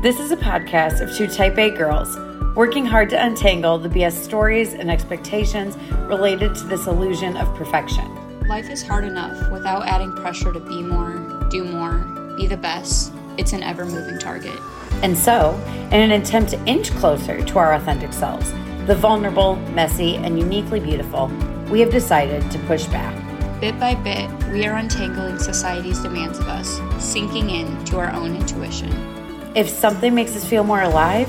This is a podcast of two type A girls working hard to untangle the BS stories and expectations related to this illusion of perfection. Life is hard enough without adding pressure to be more, do more, be the best. It's an ever moving target. And so, in an attempt to inch closer to our authentic selves, the vulnerable, messy, and uniquely beautiful, we have decided to push back. Bit by bit, we are untangling society's demands of us, sinking in to our own intuition. If something makes us feel more alive,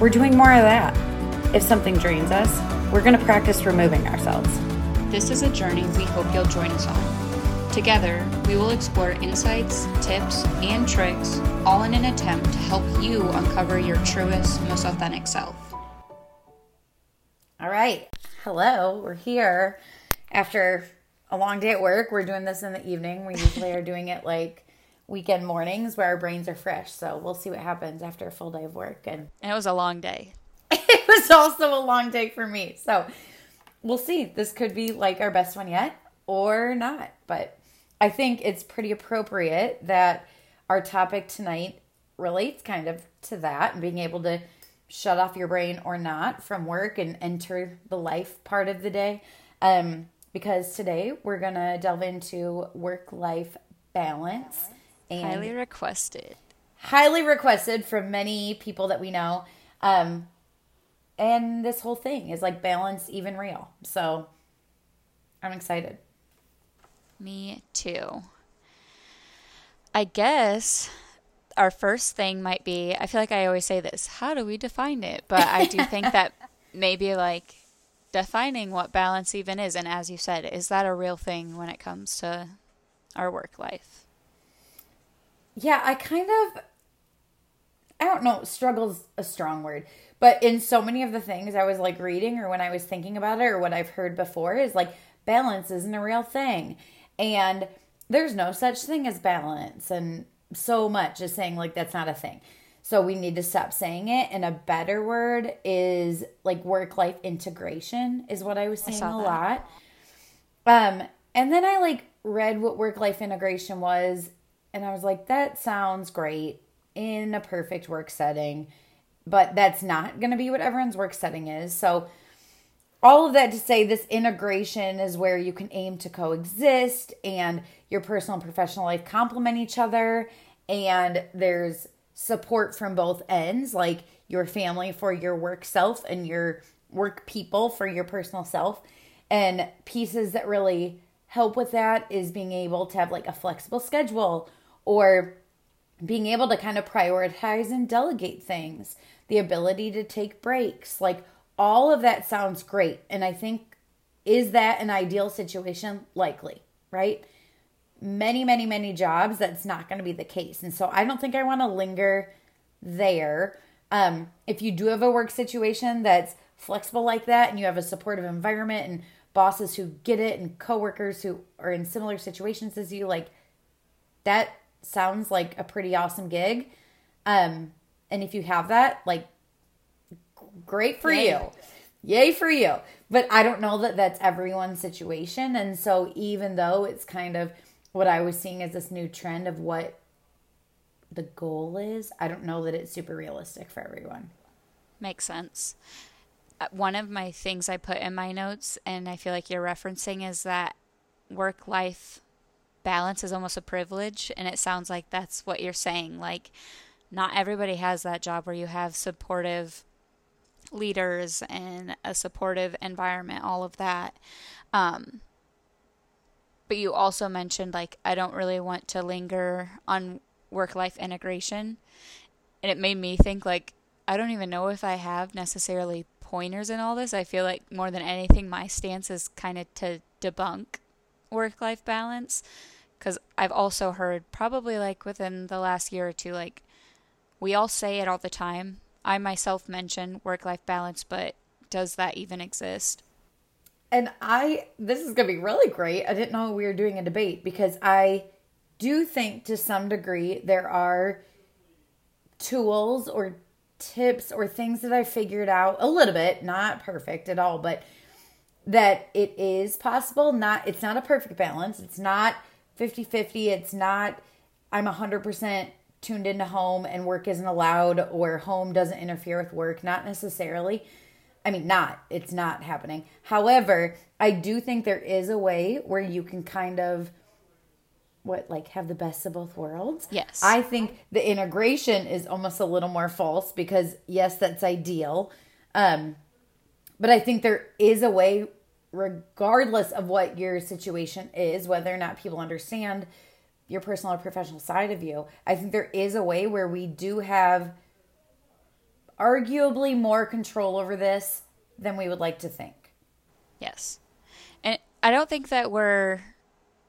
we're doing more of that. If something drains us, we're going to practice removing ourselves. This is a journey we hope you'll join us on. Together, we will explore insights, tips, and tricks, all in an attempt to help you uncover your truest, most authentic self. All right. Hello. We're here after a long day at work. We're doing this in the evening. We usually are doing it like weekend mornings where our brains are fresh. So we'll see what happens after a full day of work. And, and it was a long day. it was also a long day for me. So we'll see. This could be like our best one yet or not. But I think it's pretty appropriate that our topic tonight relates kind of to that and being able to shut off your brain or not from work and enter the life part of the day. Um, because today we're going to delve into work life balance and highly requested. Highly requested from many people that we know. Um, and this whole thing is like balance even real. So I'm excited. Me too. I guess our first thing might be I feel like I always say this how do we define it? But I do think that maybe like defining what balance even is. And as you said, is that a real thing when it comes to our work life? Yeah, I kind of, I don't know, struggle's a strong word, but in so many of the things I was like reading or when I was thinking about it or what I've heard before is like balance isn't a real thing. And there's no such thing as balance. And so much is saying like that's not a thing. So we need to stop saying it. And a better word is like work life integration, is what I was saying I a lot. Um, and then I like read what work life integration was and I was like, that sounds great in a perfect work setting, but that's not going to be what everyone's work setting is. So, all of that to say, this integration is where you can aim to coexist and your personal and professional life complement each other. And there's support from both ends, like your family for your work self and your work people for your personal self. And pieces that really help with that is being able to have like a flexible schedule or being able to kind of prioritize and delegate things, the ability to take breaks, like all of that sounds great. And I think, is that an ideal situation? Likely, right? Many, many, many jobs, that's not going to be the case. And so I don't think I want to linger there. Um, if you do have a work situation that's flexible like that and you have a supportive environment and bosses who get it and coworkers who are in similar situations as you, like that sounds like a pretty awesome gig. Um, and if you have that, like, great for Yay. you. Yay for you. But I don't know that that's everyone's situation. And so, even though it's kind of what I was seeing as this new trend of what the goal is, I don't know that it's super realistic for everyone. Makes sense. Uh, one of my things I put in my notes, and I feel like you're referencing, is that work life balance is almost a privilege and it sounds like that's what you're saying like not everybody has that job where you have supportive leaders and a supportive environment all of that. Um, but you also mentioned like i don't really want to linger on work life integration. And it made me think like i don't even know if i have necessarily pointers in all this. I feel like more than anything my stance is kind of to debunk work life balance because I've also heard probably like within the last year or two, like we all say it all the time. I myself mention work life balance, but does that even exist? And I, this is going to be really great. I didn't know we were doing a debate because I do think to some degree there are tools or tips or things that I figured out a little bit, not perfect at all, but that it is possible. Not, it's not a perfect balance. It's not 50 50. It's not, I'm 100% tuned into home and work isn't allowed or home doesn't interfere with work. Not necessarily. I mean, not. It's not happening. However, I do think there is a way where you can kind of what like have the best of both worlds. Yes. I think the integration is almost a little more false because yes, that's ideal. Um but I think there is a way regardless of what your situation is, whether or not people understand your personal or professional side of you, I think there is a way where we do have arguably more control over this than we would like to think. Yes. And I don't think that we're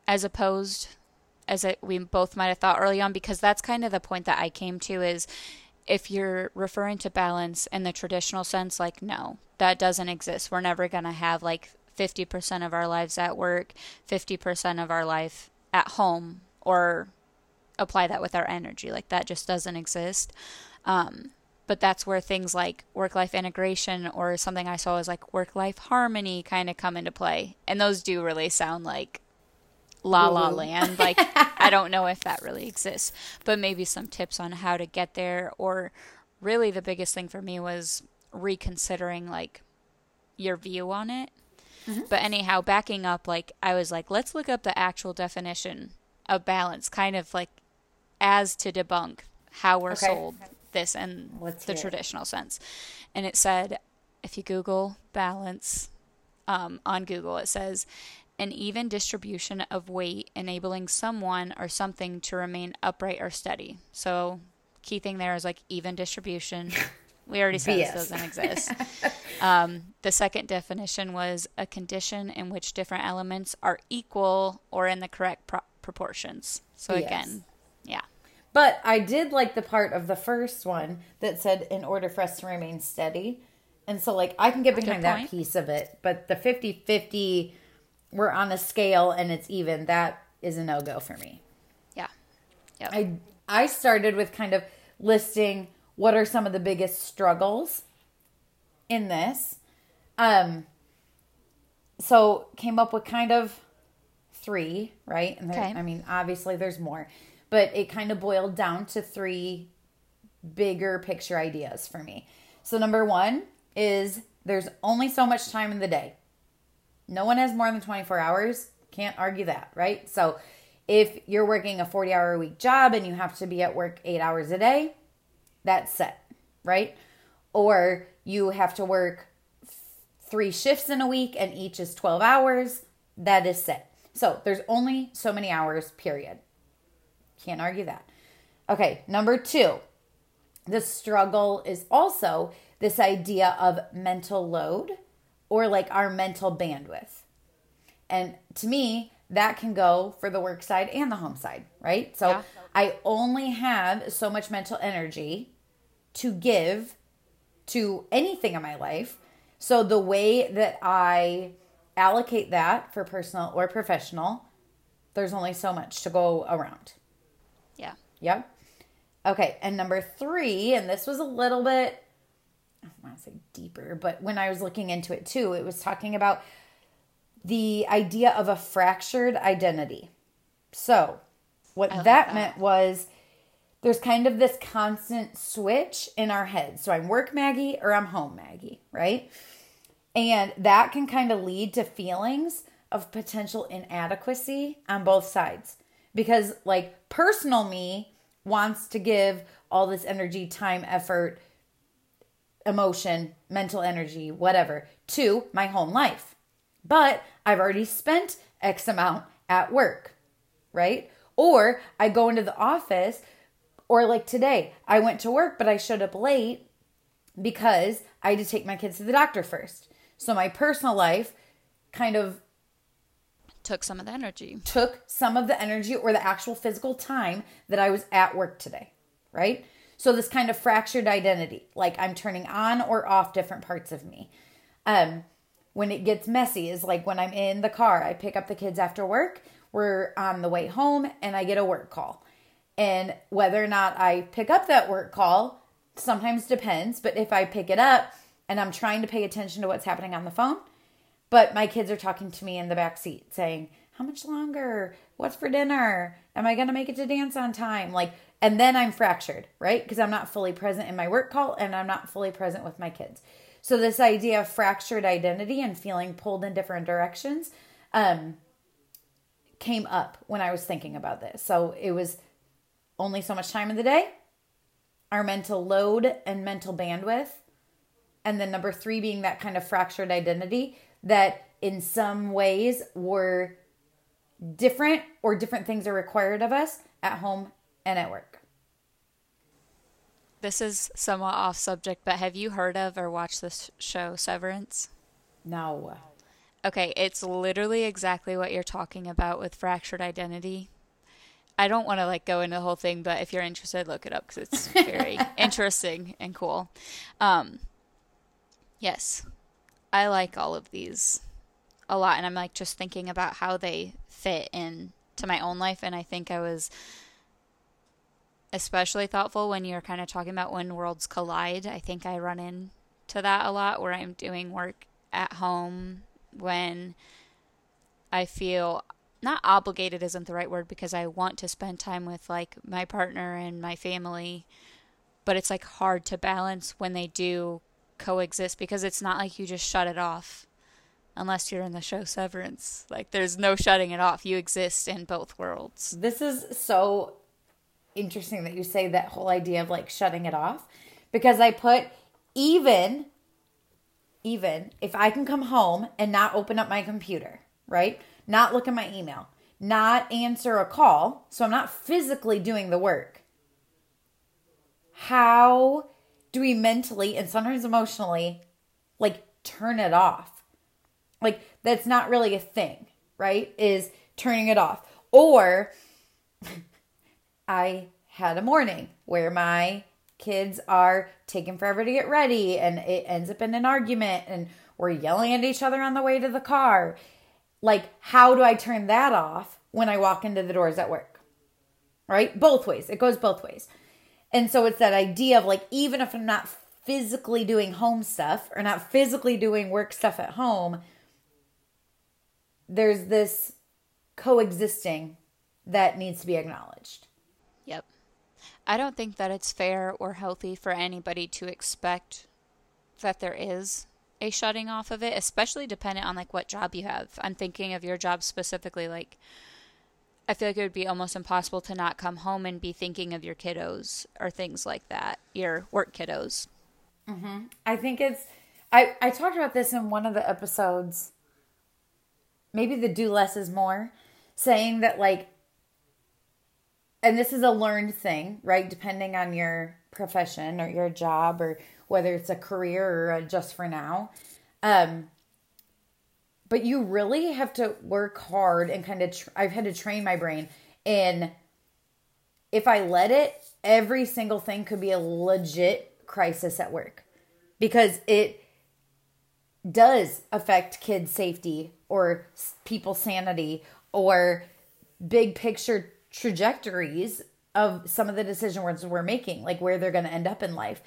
as opposed as we both might have thought early on because that's kind of the point that I came to is if you're referring to balance in the traditional sense like no, that doesn't exist. We're never going to have like 50% of our lives at work, 50% of our life at home or apply that with our energy. Like that just doesn't exist. Um, but that's where things like work life integration or something I saw as like work life harmony kind of come into play. And those do really sound like la la land. Like, I don't know if that really exists, but maybe some tips on how to get there. Or really, the biggest thing for me was reconsidering like your view on it. Mm-hmm. But anyhow, backing up, like, I was like, let's look up the actual definition of balance, kind of like as to debunk how we're okay. sold this in Let's the traditional it. sense. And it said, if you Google balance um, on Google, it says an even distribution of weight enabling someone or something to remain upright or steady. So, key thing there is like even distribution. We already said BS. this doesn't exist. um, the second definition was a condition in which different elements are equal or in the correct pro- proportions. So, BS. again, yeah. But I did like the part of the first one that said, in order for us to remain steady. And so, like, I can get behind that piece of it. But the 50 50, we're on a scale and it's even, that is a no go for me. Yeah. Yeah. I, I started with kind of listing what are some of the biggest struggles in this. Um, so came up with kind of three, right? And there, okay. I mean, obviously there's more but it kind of boiled down to three bigger picture ideas for me. So, number one is there's only so much time in the day. No one has more than 24 hours. Can't argue that, right? So, if you're working a 40 hour a week job and you have to be at work eight hours a day, that's set, right? Or you have to work three shifts in a week and each is 12 hours, that is set. So, there's only so many hours, period. Can't argue that. Okay, number two, the struggle is also this idea of mental load or like our mental bandwidth. And to me, that can go for the work side and the home side, right? So yeah. I only have so much mental energy to give to anything in my life. So the way that I allocate that for personal or professional, there's only so much to go around. Yeah. Yep. Okay. And number three, and this was a little bit, I don't want to say deeper, but when I was looking into it too, it was talking about the idea of a fractured identity. So, what that, that meant was there's kind of this constant switch in our heads. So, I'm work Maggie or I'm home Maggie, right? And that can kind of lead to feelings of potential inadequacy on both sides because like personal me wants to give all this energy, time, effort, emotion, mental energy, whatever, to my home life. But I've already spent X amount at work, right? Or I go into the office, or like today, I went to work, but I showed up late because I had to take my kids to the doctor first. So my personal life kind of took some of the energy. Took some of the energy or the actual physical time that I was at work today, right? So this kind of fractured identity, like I'm turning on or off different parts of me. Um, when it gets messy is like when I'm in the car, I pick up the kids after work, we're on the way home, and I get a work call. And whether or not I pick up that work call sometimes depends, but if I pick it up and I'm trying to pay attention to what's happening on the phone, but my kids are talking to me in the back seat saying, how much longer? What's for dinner? Am I going to make it to dance on time? Like, and then I'm fractured, right? Because I'm not fully present in my work call and I'm not fully present with my kids. So, this idea of fractured identity and feeling pulled in different directions um, came up when I was thinking about this. So, it was only so much time in the day, our mental load and mental bandwidth. And then number three being that kind of fractured identity that in some ways were different or different things are required of us at home and at work. This is somewhat off subject, but have you heard of or watched this show Severance? No. Okay, it's literally exactly what you're talking about with fractured identity. I don't want to like go into the whole thing, but if you're interested, look it up because it's very interesting and cool. Um, yes, I like all of these a lot, and I'm like just thinking about how they fit in to my own life, and I think I was especially thoughtful when you're kind of talking about when worlds collide. I think I run into that a lot where I'm doing work at home when I feel not obligated isn't the right word because I want to spend time with like my partner and my family, but it's like hard to balance when they do coexist because it's not like you just shut it off unless you're in the show Severance. Like there's no shutting it off. You exist in both worlds. This is so interesting that you say that whole idea of like shutting it off because I put even even if I can come home and not open up my computer, right? Not look at my email, not answer a call, so I'm not physically doing the work. How do we mentally and sometimes emotionally like turn it off? Like that's not really a thing, right? Is turning it off. Or I had a morning where my kids are taking forever to get ready and it ends up in an argument and we're yelling at each other on the way to the car. Like, how do I turn that off when I walk into the doors at work? Right? Both ways. It goes both ways. And so it's that idea of like, even if I'm not physically doing home stuff or not physically doing work stuff at home, there's this coexisting that needs to be acknowledged. Yep. I don't think that it's fair or healthy for anybody to expect that there is a shutting off of it, especially dependent on like what job you have. I'm thinking of your job specifically like I feel like it would be almost impossible to not come home and be thinking of your kiddos or things like that, your work kiddos. Mm-hmm. I think it's. I I talked about this in one of the episodes. Maybe the do less is more, saying that like and this is a learned thing, right? Depending on your profession or your job or whether it's a career or a just for now. Um, but you really have to work hard and kind of, tr- I've had to train my brain in if I let it, every single thing could be a legit crisis at work because it does affect kids' safety or people's sanity or big picture trajectories of some of the decisions we're making, like where they're going to end up in life.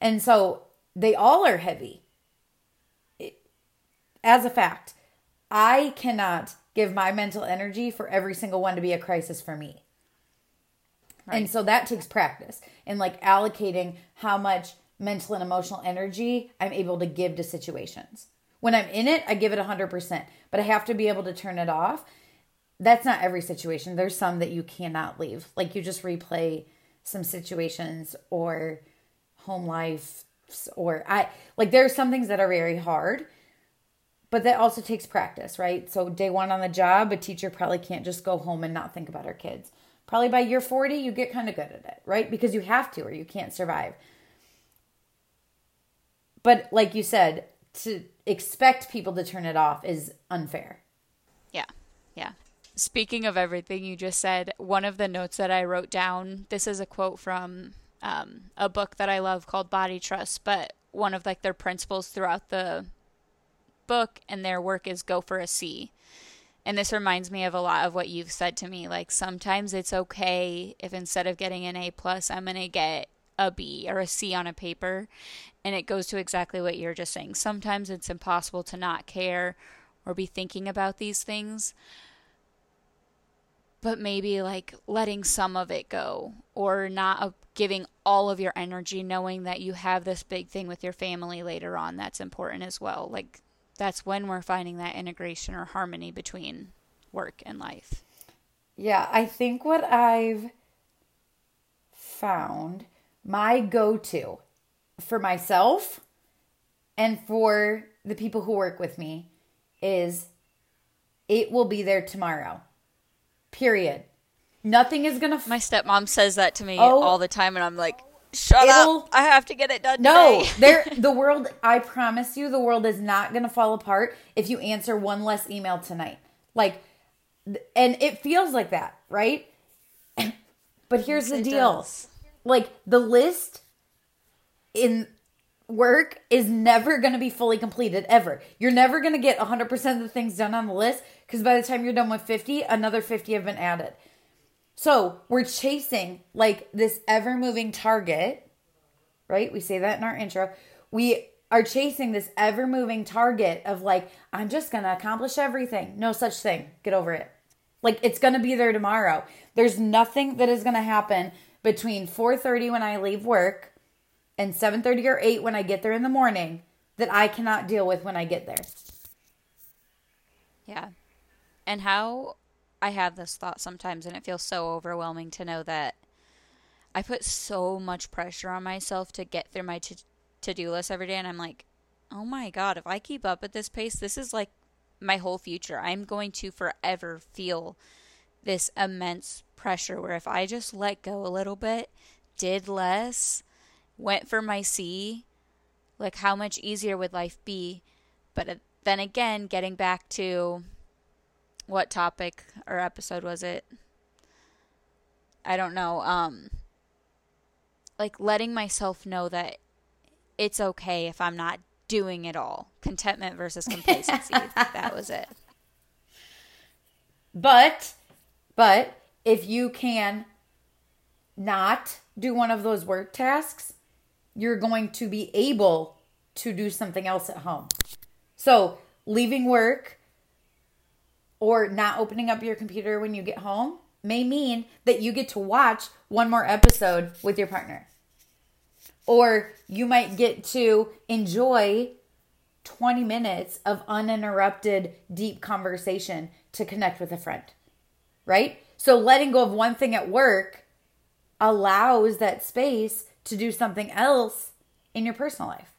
And so they all are heavy. It, as a fact, I cannot give my mental energy for every single one to be a crisis for me. Right. And so that takes practice and like allocating how much mental and emotional energy I'm able to give to situations. When I'm in it, I give it 100%, but I have to be able to turn it off that's not every situation. There's some that you cannot leave. Like you just replay some situations or home life or I like there are some things that are very hard, but that also takes practice, right? So day 1 on the job, a teacher probably can't just go home and not think about her kids. Probably by year 40 you get kind of good at it, right? Because you have to or you can't survive. But like you said, to expect people to turn it off is unfair. Yeah. Yeah. Speaking of everything you just said, one of the notes that I wrote down, this is a quote from um, a book that I love called Body Trust, but one of like their principles throughout the book and their work is go for a C. And this reminds me of a lot of what you've said to me. Like sometimes it's okay if instead of getting an A plus, I'm gonna get a B or a C on a paper. And it goes to exactly what you're just saying. Sometimes it's impossible to not care or be thinking about these things. But maybe like letting some of it go or not uh, giving all of your energy knowing that you have this big thing with your family later on that's important as well. Like that's when we're finding that integration or harmony between work and life. Yeah i think what i've found my go-to for myself and for the people who work with me is it will be there tomorrow Period. Nothing is gonna. F- My stepmom says that to me oh, all the time, and I'm like, "Shut up! I have to get it done." No, there. The world. I promise you, the world is not gonna fall apart if you answer one less email tonight. Like, and it feels like that, right? but here's yes, the deal: does. like the list in work is never going to be fully completed ever. You're never going to get 100% of the things done on the list because by the time you're done with 50, another 50 have been added. So we're chasing like this ever moving target, right? We say that in our intro. We are chasing this ever moving target of like, I'm just going to accomplish everything. No such thing. Get over it. Like it's going to be there tomorrow. There's nothing that is going to happen between 4:30 when I leave work and 7:30 or 8 when I get there in the morning that I cannot deal with when I get there. Yeah. And how I have this thought sometimes and it feels so overwhelming to know that I put so much pressure on myself to get through my to do list every day and I'm like, "Oh my god, if I keep up at this pace, this is like my whole future. I'm going to forever feel this immense pressure where if I just let go a little bit, did less, went for my C, like how much easier would life be? But uh, then again, getting back to what topic or episode was it? I don't know. Um like letting myself know that it's okay if I'm not doing it all. Contentment versus complacency. that was it. But but if you can not do one of those work tasks, you're going to be able to do something else at home. So, leaving work or not opening up your computer when you get home may mean that you get to watch one more episode with your partner. Or you might get to enjoy 20 minutes of uninterrupted, deep conversation to connect with a friend, right? So letting go of one thing at work allows that space to do something else in your personal life.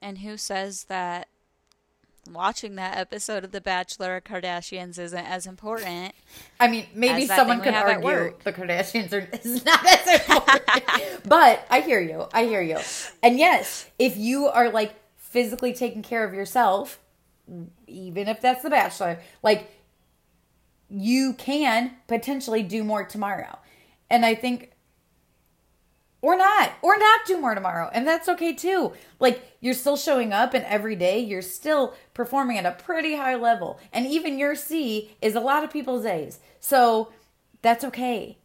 And who says that watching that episode of The Bachelor Kardashians isn't as important? I mean, maybe someone could argue the Kardashians are is not as important. but I hear you. I hear you. And yes, if you are like physically taking care of yourself, even if that's The Bachelor, like you can potentially do more tomorrow. And I think or not. Or not do more tomorrow. And that's okay too. Like you're still showing up and every day you're still performing at a pretty high level. And even your c is a lot of people's a's. So that's okay.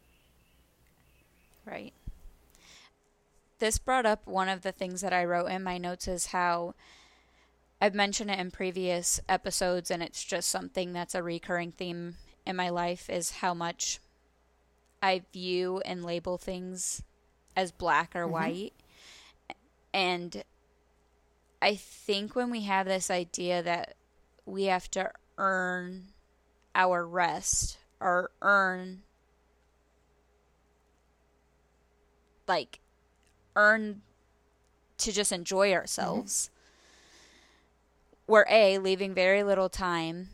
Right. This brought up one of the things that i wrote in my notes is how i've mentioned it in previous episodes and it's just something that's a recurring theme in my life is how much i view and label things as black or mm-hmm. white. And I think when we have this idea that we have to earn our rest or earn like earn to just enjoy ourselves. Mm-hmm. We're A, leaving very little time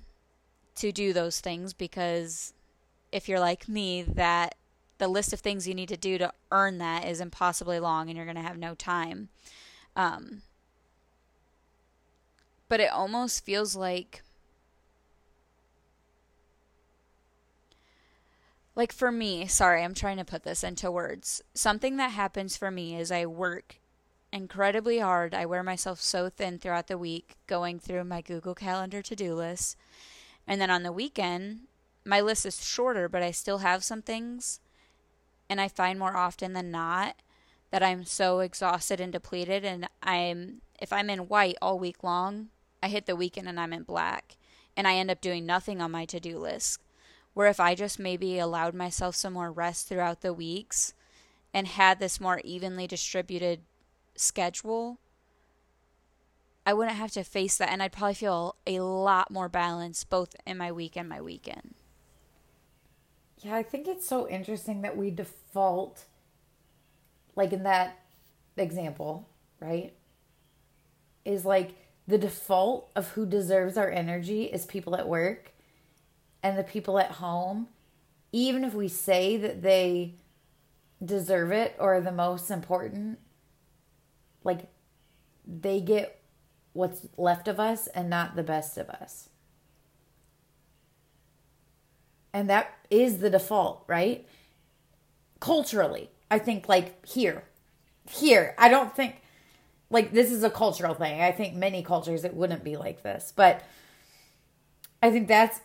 to do those things because if you're like me, that the list of things you need to do to earn that is impossibly long and you're going to have no time. Um, but it almost feels like like for me, sorry, I'm trying to put this into words. Something that happens for me is I work incredibly hard. I wear myself so thin throughout the week going through my Google Calendar to-do list. And then on the weekend, my list is shorter, but I still have some things and I find more often than not that I'm so exhausted and depleted and I'm if I'm in white all week long, I hit the weekend and I'm in black and I end up doing nothing on my to-do list. where if I just maybe allowed myself some more rest throughout the weeks and had this more evenly distributed schedule, I wouldn't have to face that and I'd probably feel a lot more balanced both in my week and my weekend. Yeah, I think it's so interesting that we default like in that example, right? Is like the default of who deserves our energy is people at work and the people at home, even if we say that they deserve it or are the most important, like they get what's left of us and not the best of us. And that is the default, right? Culturally, I think like here, here, I don't think like this is a cultural thing. I think many cultures it wouldn't be like this, but I think that's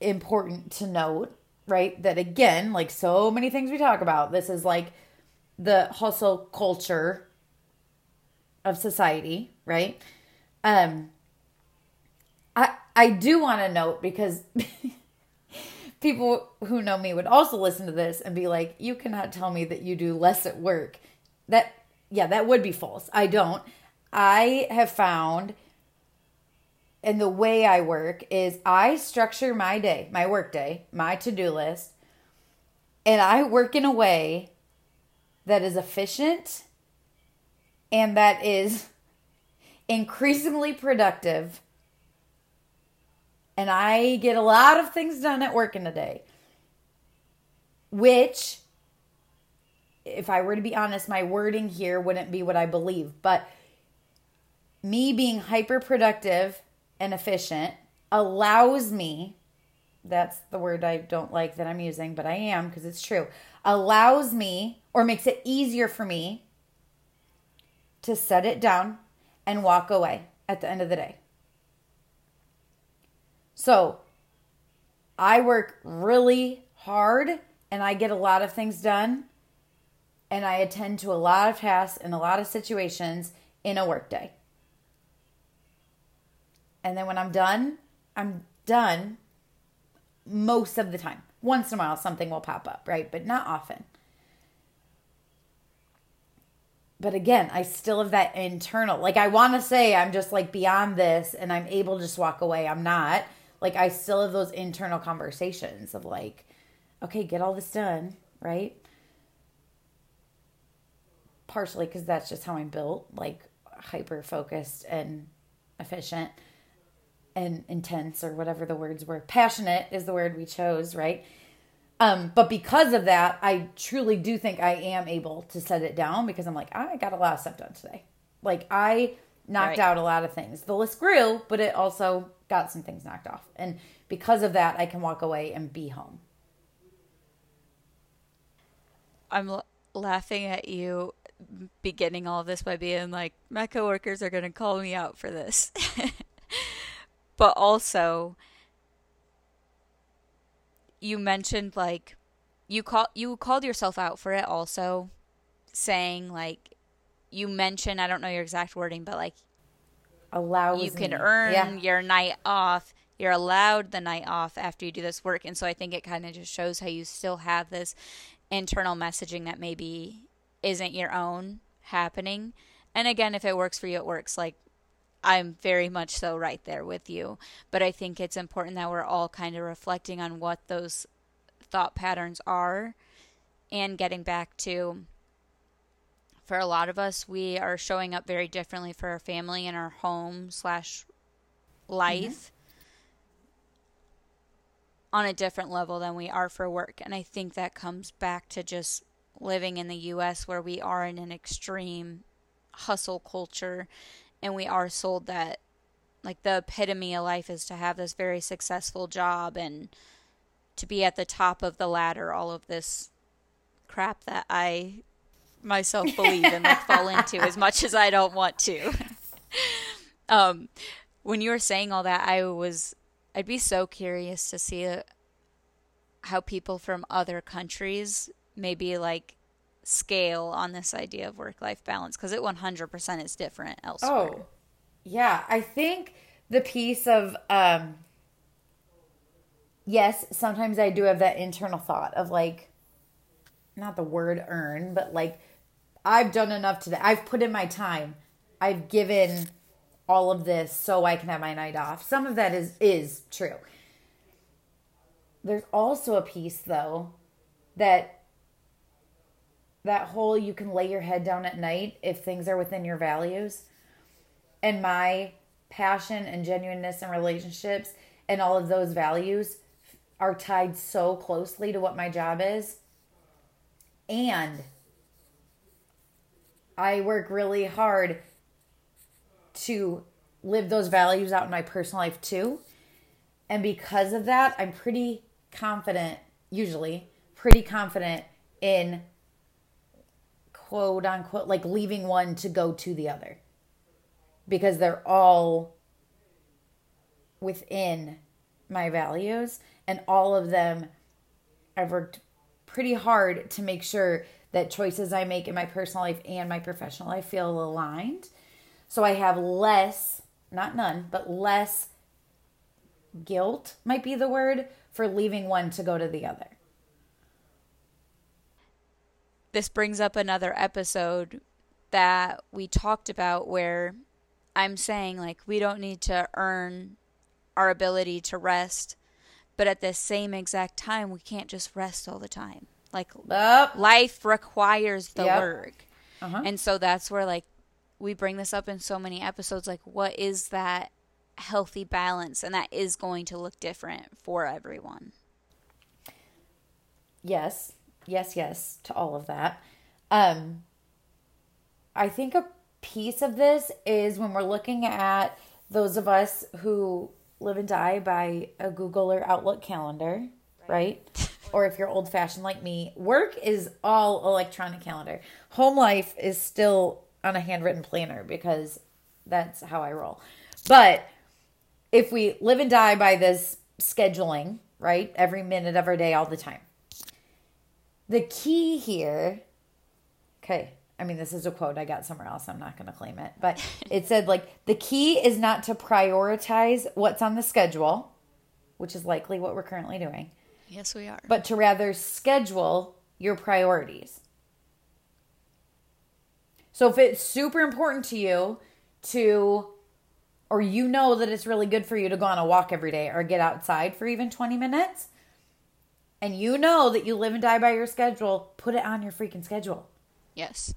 important to note, right? That again, like so many things we talk about, this is like the hustle culture of society, right? Um I I do want to note because people who know me would also listen to this and be like, "You cannot tell me that you do less at work." That yeah, that would be false. I don't. I have found and the way I work is I structure my day, my work day, my to do list, and I work in a way that is efficient and that is increasingly productive. And I get a lot of things done at work in a day, which, if I were to be honest, my wording here wouldn't be what I believe. But me being hyper productive and efficient allows me that's the word I don't like that I'm using, but I am because it's true. Allows me or makes it easier for me to set it down and walk away at the end of the day. So I work really hard and I get a lot of things done and I attend to a lot of tasks in a lot of situations in a workday. And then when I'm done, I'm done most of the time. Once in a while, something will pop up, right? But not often. But again, I still have that internal. Like, I want to say I'm just like beyond this and I'm able to just walk away. I'm not. Like, I still have those internal conversations of like, okay, get all this done, right? Partially because that's just how I'm built, like hyper focused and efficient and intense or whatever the words were. Passionate is the word we chose, right? Um, but because of that, I truly do think I am able to set it down because I'm like, I got a lot of stuff done today. Like I knocked right. out a lot of things. The list grew, but it also got some things knocked off. And because of that, I can walk away and be home. I'm l- laughing at you beginning all this by being like, my coworkers are going to call me out for this. but also you mentioned like you call you called yourself out for it also saying like you mentioned I don't know your exact wording but like allows you can me. earn yeah. your night off you're allowed the night off after you do this work and so I think it kind of just shows how you still have this internal messaging that maybe isn't your own happening and again if it works for you it works like I'm very much so right there with you. But I think it's important that we're all kind of reflecting on what those thought patterns are and getting back to for a lot of us we are showing up very differently for our family and our home slash life mm-hmm. on a different level than we are for work and i think that comes back to just living in the us where we are in an extreme hustle culture and we are sold that like the epitome of life is to have this very successful job and to be at the top of the ladder all of this crap that i myself believe and like fall into as much as i don't want to um when you were saying all that i was i'd be so curious to see uh, how people from other countries maybe like scale on this idea of work life balance because it 100% is different elsewhere. Oh, yeah. I think the piece of um, yes, sometimes I do have that internal thought of like, not the word earn, but like, I've done enough today. I've put in my time. I've given all of this so I can have my night off. Some of that is is true. There's also a piece though that that whole you can lay your head down at night if things are within your values. And my passion and genuineness and relationships and all of those values are tied so closely to what my job is. And I work really hard to live those values out in my personal life too. And because of that, I'm pretty confident, usually, pretty confident in quote unquote, like leaving one to go to the other because they're all within my values and all of them I've worked pretty hard to make sure that choices I make in my personal life and my professional life feel aligned. So I have less, not none, but less guilt might be the word for leaving one to go to the other. This brings up another episode that we talked about where I'm saying like we don't need to earn our ability to rest, but at the same exact time we can't just rest all the time. Like Yep. life requires the Yep. work. Uh-huh. And so that's where like we bring this up in so many episodes like what is that healthy balance and that is going to look different for everyone. Yes, yes, yes to all of that. Um, I think a piece of this is when we're looking at those of us who live and die by a Google or Outlook calendar, right? or if you're old fashioned like me, work is all electronic calendar. Home life is still on a handwritten planner because that's how I roll. But if we live and die by this scheduling, right? Every minute of our day, all the time. The key here, okay, I mean, this is a quote I got somewhere else. I'm not going to claim it, but it said, like, the key is not to prioritize what's on the schedule, which is likely what we're currently doing, Yes, we are. but to rather schedule your priorities. So if it's super important to you to, or you know that it's really good for you to go on a walk every day or get outside for even 20 minutes, and you know that you live and die by your schedule, put it on your freaking schedule. yes.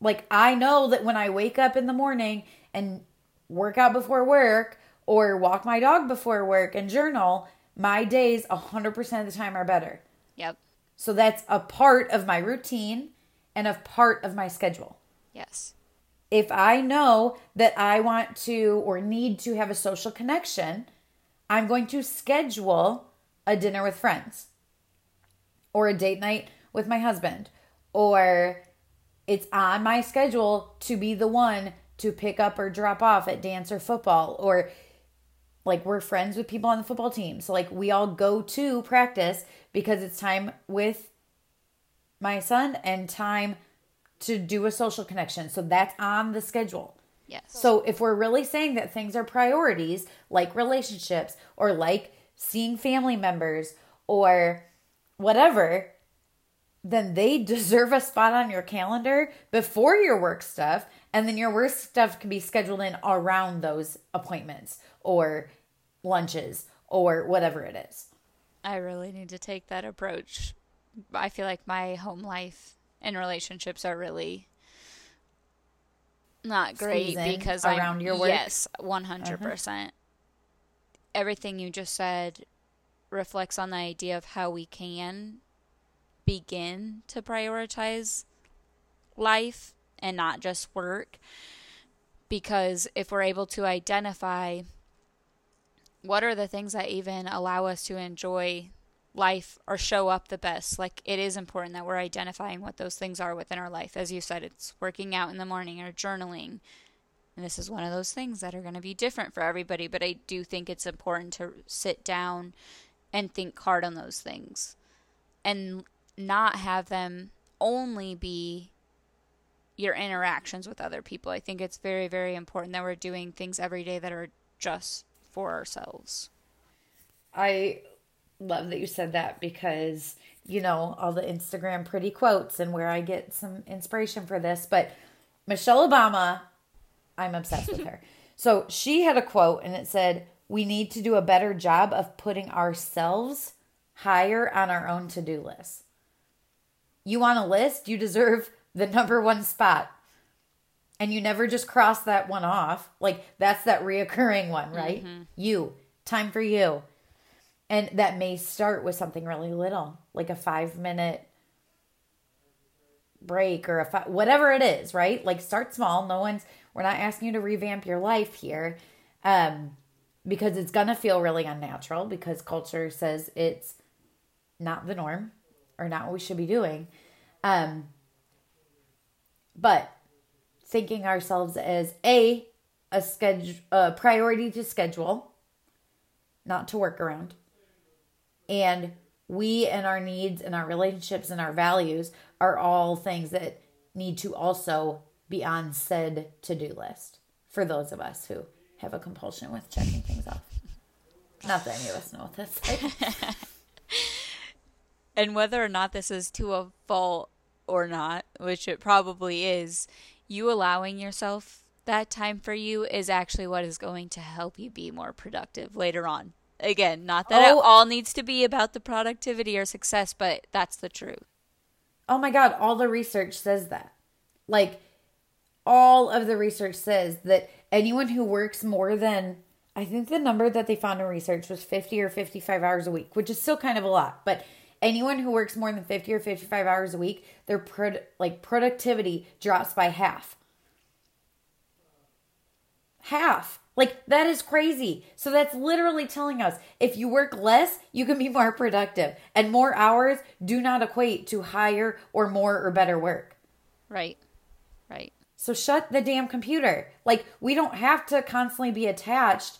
Like I know that when I wake up in the morning and work out before work or walk my dog before work and journal, my days 100% of the time are better. Yep. So that's a part of my routine and a part of my schedule. Yes. If I know that I want to or need to have a social connection, I'm going to schedule a dinner with friends or a date night with my husband or it's on my schedule to be the one to pick up or drop off at dance or football or like we're friends with people on the football team so like we all go to practice because it's time with my son and time to do a social connection so that's on the schedule Yes. so if we're really saying that things are priorities, like relationships or like seeing family members or whatever, then they deserve a spot on your calendar before your work stuff. And then your work stuff can be scheduled in around those appointments or lunches or whatever it is. I really need to take that approach. I feel like my home life and relationships are really not great because around I'm, your work? Uh-huh. Yes, one hundred percent. Everything you just said reflects on the idea of how we can begin to prioritize life and not just work. Because if we're able to identify what are the things that even allow us to enjoy life or show up the best? Like it is important that we're identifying what those things are within our life. As you said it's working out in the morning or journaling. And this is one of those things that are going to be different for everybody but i do think it's important to sit down and think hard on those things and not have them only be your interactions with other people. I think it's very very important that we're doing things every day that are just for ourselves I love that you said that because you know all the Instagram pretty quotes and where I get some inspiration for this. But Michelle Obama, I'm obsessed with her. So she had a quote and it said, We need to do a better job of putting ourselves higher on our own to do list. You want a list, you deserve the number one spot. And you never just cross that one off. Like that's that reoccurring one, right? Mm-hmm. You, time for you. And that may start with something really little, like a five minute break or a five, whatever it is, right? Like start small. No one's we're not asking you to revamp your life here um, because it's going to feel really unnatural because culture says it's not the norm or not what we should be doing. Um, but thinking ourselves as a a schedule a priority to schedule, not to work around. And we and our needs and our relationships and our values are all things that need to also be on said to do list for those of us who have a compulsion with checking things off. Not that any of us know what that's like. and whether or not this is to a fault or not, which it probably is, you allowing yourself that time for you is actually what is going to help you be more productive later on. Again, not that oh. it all needs to be about the productivity or success, but that's the truth. Oh my God, all the research says that. Like, all of the research says that anyone who works more than I think the number that they found in research was 50 or 55 hours a week, which is still kind of a lot, but anyone who works more than 50 or 55 hours a week, their pro- like productivity drops by half. Half. Like that is crazy. So that's literally telling us if you work less, you can be more productive. And more hours do not equate to higher or more or better work. Right. Right. So shut the damn computer. Like, we don't have to constantly be attached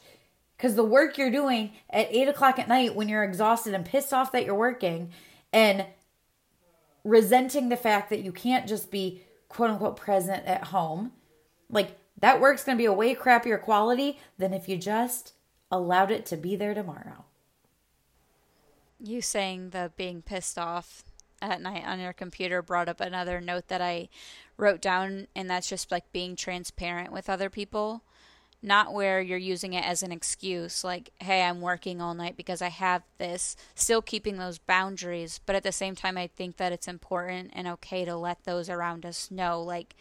because the work you're doing at eight o'clock at night when you're exhausted and pissed off that you're working and resenting the fact that you can't just be quote unquote present at home, like, that work's going to be a way crappier quality than if you just allowed it to be there tomorrow. You saying the being pissed off at night on your computer brought up another note that I wrote down, and that's just like being transparent with other people. Not where you're using it as an excuse, like, hey, I'm working all night because I have this, still keeping those boundaries. But at the same time, I think that it's important and okay to let those around us know, like,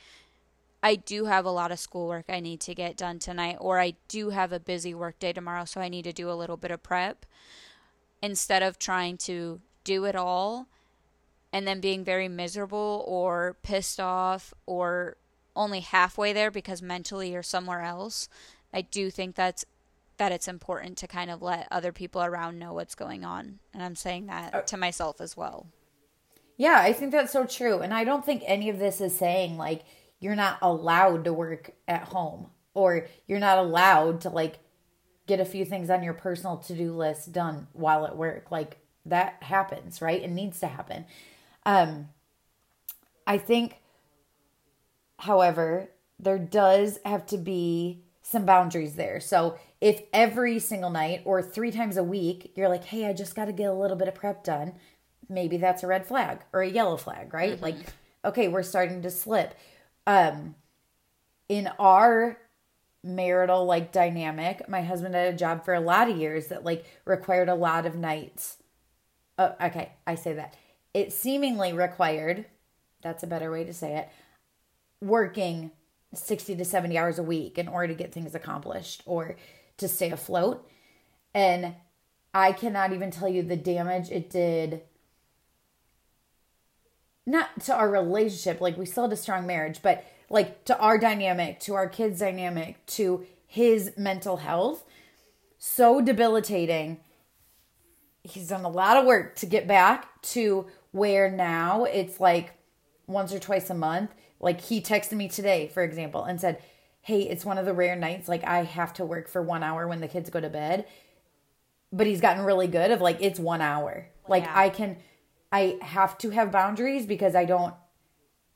I do have a lot of schoolwork I need to get done tonight, or I do have a busy work day tomorrow, so I need to do a little bit of prep. Instead of trying to do it all and then being very miserable or pissed off or only halfway there because mentally you're somewhere else, I do think that's that it's important to kind of let other people around know what's going on. And I'm saying that uh, to myself as well. Yeah, I think that's so true. And I don't think any of this is saying like you're not allowed to work at home or you're not allowed to like get a few things on your personal to-do list done while at work. Like that happens, right? It needs to happen. Um, I think, however, there does have to be some boundaries there. So if every single night or three times a week you're like, hey, I just got to get a little bit of prep done, maybe that's a red flag or a yellow flag, right? Mm-hmm. Like, okay, we're starting to slip. Um, in our marital like dynamic, my husband had a job for a lot of years that like required a lot of nights. Oh, okay, I say that it seemingly required, that's a better way to say it, working 60 to 70 hours a week in order to get things accomplished or to stay afloat. And I cannot even tell you the damage it did not to our relationship, like we still had a strong marriage, but like to our dynamic, to our kids' dynamic, to his mental health. So debilitating. He's done a lot of work to get back to where now it's like once or twice a month. Like he texted me today, for example, and said, Hey, it's one of the rare nights like I have to work for one hour when the kids go to bed. But he's gotten really good of like it's one hour. Like yeah. I can I have to have boundaries because I don't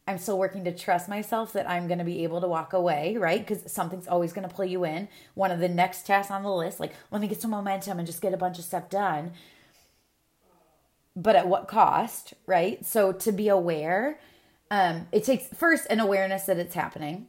I'm still working to trust myself that I'm going to be able to walk away, right? Because something's always going to pull you in. One of the next tasks on the list, like, let me get some momentum and just get a bunch of stuff done. but at what cost, right? So to be aware, um, it takes first an awareness that it's happening.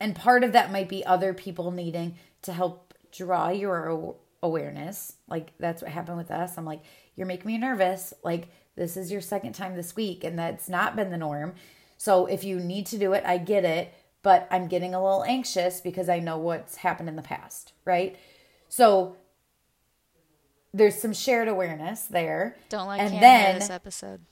And part of that might be other people needing to help draw your awareness. Like that's what happened with us. I'm like, you're making me nervous. Like this is your second time this week, and that's not been the norm. So if you need to do it, I get it, but I'm getting a little anxious because I know what's happened in the past, right? So there's some shared awareness there. Don't like and Cam then this episode.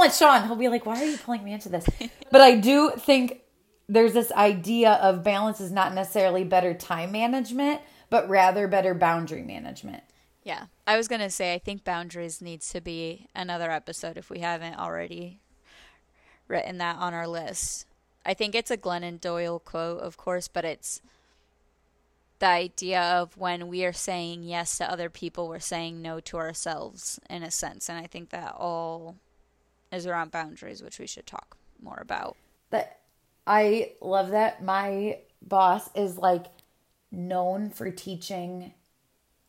Don't Sean. He'll be like, "Why are you pulling me into this?" but I do think there's this idea of balance is not necessarily better time management, but rather better boundary management. Yeah. I was going to say I think boundaries needs to be another episode if we haven't already written that on our list. I think it's a Glennon Doyle quote, of course, but it's the idea of when we are saying yes to other people, we're saying no to ourselves in a sense. And I think that all is around boundaries, which we should talk more about. That I love that. My boss is like known for teaching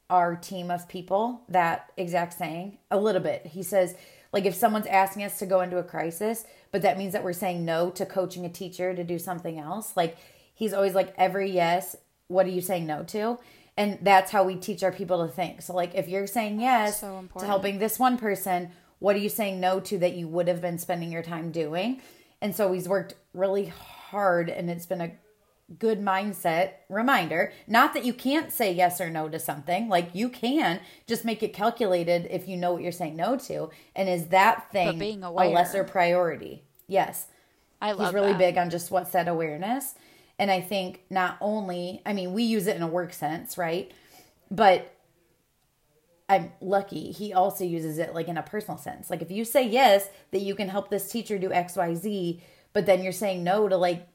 our team of people that exact saying a little bit. He says, like, if someone's asking us to go into a crisis, but that means that we're saying no to coaching a teacher to do something else, like, he's always like, every yes what are you saying no to? And that's how we teach our people to think. So, like, if you're saying yes so to helping this one person, what are you saying no to that you would have been spending your time doing? And so he's worked really hard, and it's been a good mindset reminder. Not that you can't say yes or no to something, like you can, just make it calculated if you know what you're saying no to. And is that thing being a lesser priority? Yes. I love He's really that. big on just what's that awareness. And I think not only, I mean, we use it in a work sense, right? But I'm lucky he also uses it like in a personal sense. Like if you say yes that you can help this teacher do XYZ, but then you're saying no to like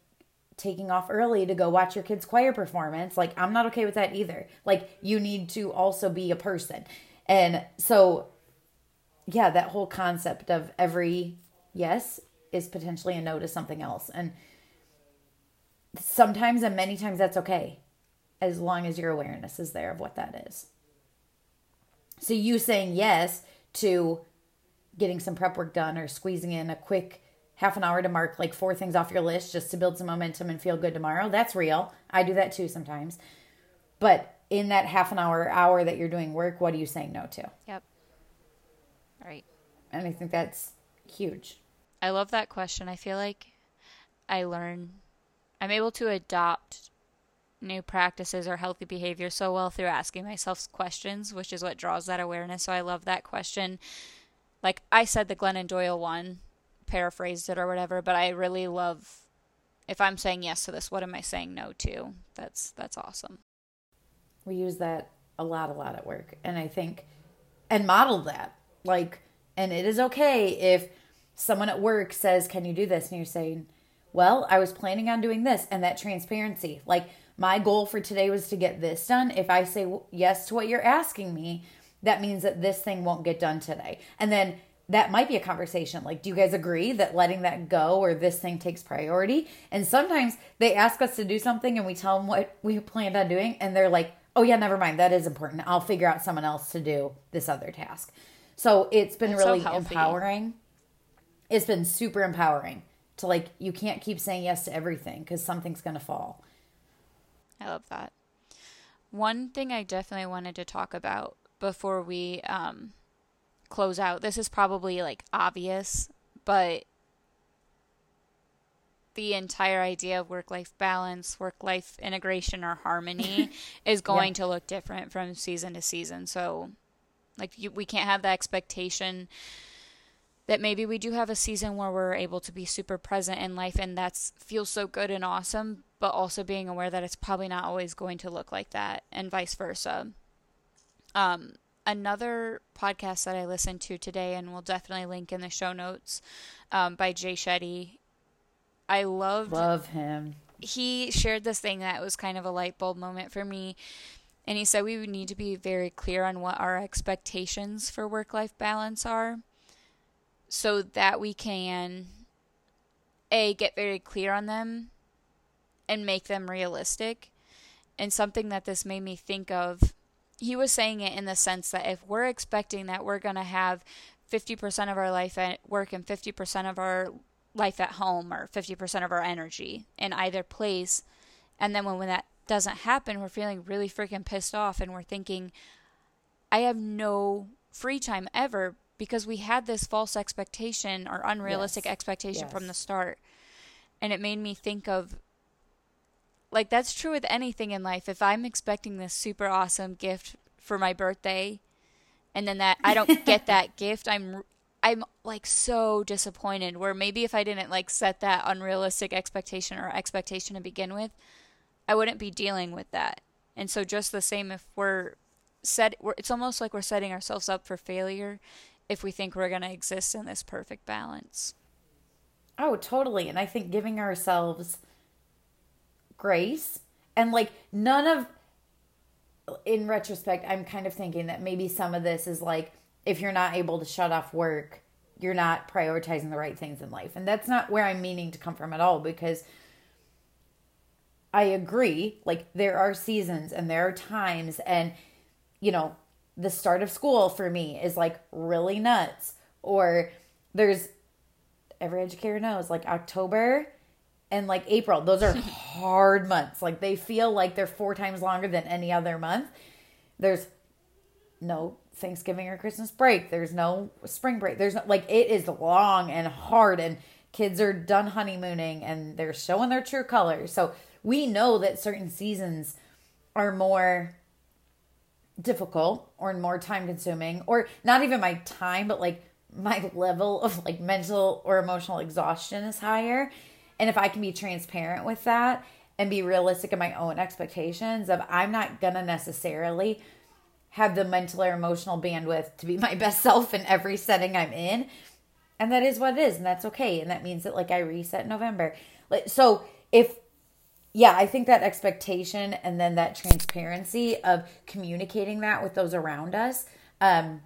taking off early to go watch your kid's choir performance, like I'm not okay with that either. Like you need to also be a person. And so yeah, that whole concept of every yes is potentially a no to something else. And sometimes and many times that's okay as long as your awareness is there of what that is. So you saying yes to getting some prep work done or squeezing in a quick half an hour to mark like four things off your list just to build some momentum and feel good tomorrow. That's real. I do that too sometimes. But in that half an hour hour that you're doing work, what are you saying no to? Yep. Right. And I think that's huge. I love that question. I feel like I learn I'm able to adopt new practices or healthy behavior so well through asking myself questions, which is what draws that awareness. So I love that question. Like I said, the Glennon Doyle one, paraphrased it or whatever, but I really love if I'm saying yes to this, what am I saying no to? That's that's awesome. We use that a lot, a lot at work, and I think and model that like, and it is okay if someone at work says, "Can you do this?" and you're saying well, I was planning on doing this and that transparency. Like my goal for today was to get this done. If I say yes to what you're asking me, that means that this thing won't get done today. And then that might be a conversation. Like, do you guys agree that letting that go or this thing takes priority? And sometimes they ask us to do something and we tell them what we planned on doing, and they're like, oh, yeah, never mind. That is important. I'll figure out someone else to do this other task. So it's been That's really so empowering. It's been super empowering to like you can't keep saying yes to everything because something's going to fall. I love that. One thing I definitely wanted to talk about before we um, close out. This is probably like obvious, but the entire idea of work life balance, work life integration, or harmony is going yeah. to look different from season to season. So, like, you, we can't have the expectation that maybe we do have a season where we're able to be super present in life and that's feels so good and awesome but also being aware that it's probably not always going to look like that and vice versa. Um, another podcast that i listened to today and we'll definitely link in the show notes um, by jay shetty. I love love him. He shared this thing that was kind of a light bulb moment for me and he said we would need to be very clear on what our expectations for work life balance are so that we can a get very clear on them and make them realistic and something that this made me think of he was saying it in the sense that if we're expecting that we're going to have 50% of our life at work and 50% of our life at home or 50% of our energy in either place and then when, when that doesn't happen we're feeling really freaking pissed off and we're thinking i have no free time ever because we had this false expectation or unrealistic yes. expectation yes. from the start and it made me think of like that's true with anything in life. If I'm expecting this super awesome gift for my birthday and then that I don't get that gift, I'm I'm like so disappointed where maybe if I didn't like set that unrealistic expectation or expectation to begin with, I wouldn't be dealing with that. And so just the same if we're set we're, it's almost like we're setting ourselves up for failure if we think we're going to exist in this perfect balance. Oh, totally. And I think giving ourselves grace. And like none of in retrospect i'm kind of thinking that maybe some of this is like if you're not able to shut off work you're not prioritizing the right things in life. And that's not where i'm meaning to come from at all because i agree like there are seasons and there are times and you know the start of school for me is like really nuts. Or there's every educator knows like october and like April. Those are hard months. Like they feel like they're four times longer than any other month. There's no Thanksgiving or Christmas break. There's no spring break. There's no, like it is long and hard and kids are done honeymooning and they're showing their true colors. So we know that certain seasons are more difficult or more time consuming or not even my time but like my level of like mental or emotional exhaustion is higher and if I can be transparent with that and be realistic in my own expectations of I'm not going to necessarily have the mental or emotional bandwidth to be my best self in every setting I'm in. And that is what it is, and that's okay. And that means that like I reset November. Like so if yeah, I think that expectation and then that transparency of communicating that with those around us um,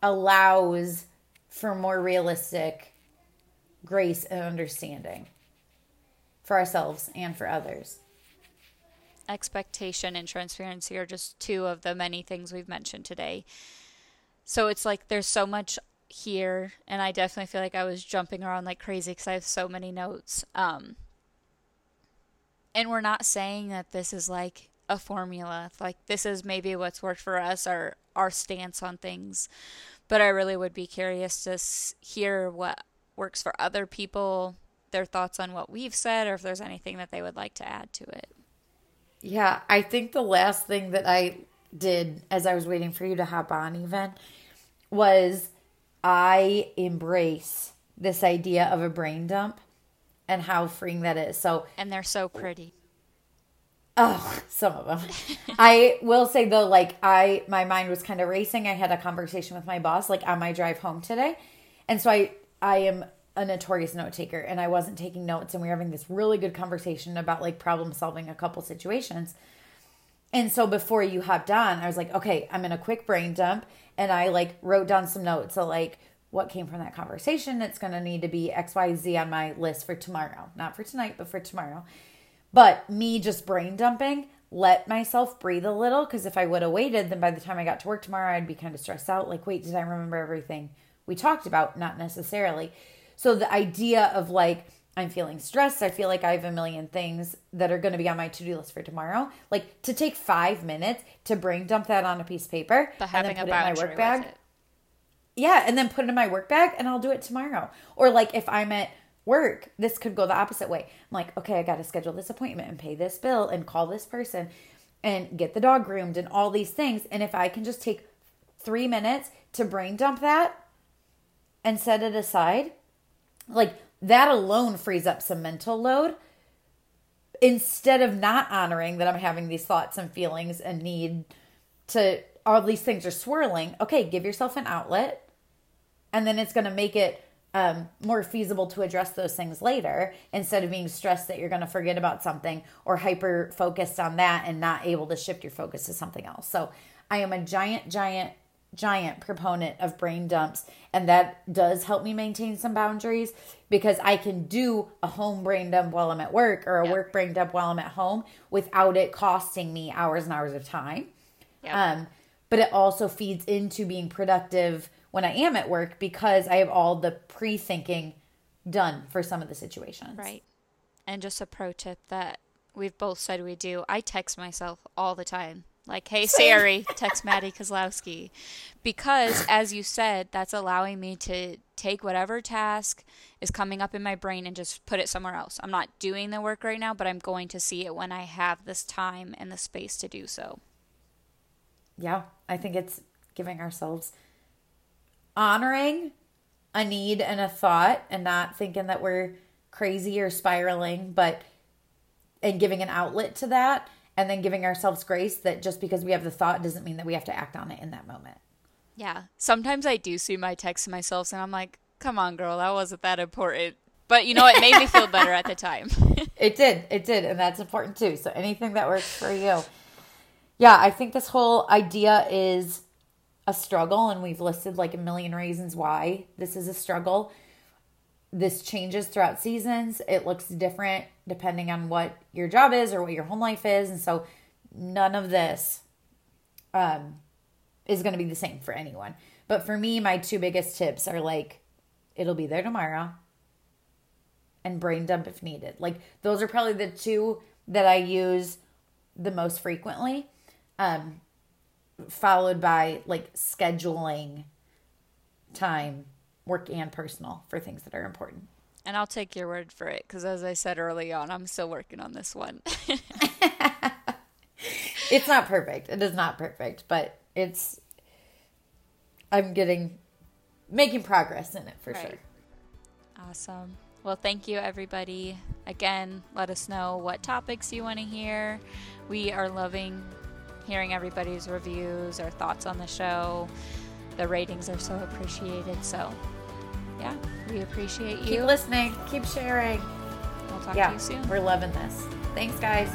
allows for more realistic grace and understanding for ourselves and for others. Expectation and transparency are just two of the many things we've mentioned today. So it's like there's so much here, and I definitely feel like I was jumping around like crazy because I have so many notes. Um, and we're not saying that this is like a formula. Like this is maybe what's worked for us or our stance on things. But I really would be curious to hear what works for other people, their thoughts on what we've said, or if there's anything that they would like to add to it. Yeah, I think the last thing that I did as I was waiting for you to hop on, even, was I embrace this idea of a brain dump and how freeing that is. So, and they're so pretty. Oh, some of them. I will say though, like I, my mind was kind of racing. I had a conversation with my boss, like on my drive home today, and so I I am a notorious note taker and I wasn't taking notes and we were having this really good conversation about like problem solving a couple situations. And so before you hopped on, I was like, okay, I'm in a quick brain dump and I like wrote down some notes. So like what came from that conversation, it's going to need to be XYZ on my list for tomorrow. Not for tonight, but for tomorrow. But me just brain dumping, let myself breathe a little because if I would have waited, then by the time I got to work tomorrow, I'd be kind of stressed out. Like, wait, did I remember everything? We talked about, not necessarily. So the idea of like, I'm feeling stressed. I feel like I have a million things that are going to be on my to do list for tomorrow. Like to take five minutes to brain dump that on a piece of paper but and then put it in my work bag. Yeah, and then put it in my work bag and I'll do it tomorrow. Or like if I'm at work, this could go the opposite way. I'm like, okay, I got to schedule this appointment and pay this bill and call this person and get the dog groomed and all these things. And if I can just take three minutes to brain dump that, and set it aside, like that alone frees up some mental load instead of not honoring that I'm having these thoughts and feelings and need to all these things are swirling. Okay, give yourself an outlet and then it's going to make it um, more feasible to address those things later instead of being stressed that you're going to forget about something or hyper focused on that and not able to shift your focus to something else. So I am a giant, giant giant proponent of brain dumps and that does help me maintain some boundaries because I can do a home brain dump while I'm at work or a work brain dump while I'm at home without it costing me hours and hours of time. Yep. Um, but it also feeds into being productive when I am at work because I have all the pre thinking done for some of the situations. Right. And just a pro tip that we've both said we do I text myself all the time. Like, hey Siri, text Maddie Kozlowski. Because, as you said, that's allowing me to take whatever task is coming up in my brain and just put it somewhere else. I'm not doing the work right now, but I'm going to see it when I have this time and the space to do so. Yeah, I think it's giving ourselves honoring a need and a thought and not thinking that we're crazy or spiraling, but and giving an outlet to that and then giving ourselves grace that just because we have the thought doesn't mean that we have to act on it in that moment. Yeah. Sometimes I do see my text to myself and I'm like, come on, girl, that wasn't that important. But you know, it made me feel better at the time. it did. It did. And that's important too. So anything that works for you. Yeah, I think this whole idea is a struggle, and we've listed like a million reasons why this is a struggle. This changes throughout seasons. It looks different depending on what your job is or what your home life is. And so none of this um, is going to be the same for anyone. But for me, my two biggest tips are like, it'll be there tomorrow and brain dump if needed. Like, those are probably the two that I use the most frequently. Um, followed by like scheduling time, work and personal, for things that are important. And I'll take your word for it because, as I said early on, I'm still working on this one. it's not perfect. It is not perfect, but it's, I'm getting, making progress in it for right. sure. Awesome. Well, thank you, everybody. Again, let us know what topics you want to hear. We are loving hearing everybody's reviews or thoughts on the show. The ratings are so appreciated. So, yeah, we appreciate you. Keep listening. Keep sharing. We'll talk yeah, to you soon. We're loving this. Thanks, guys.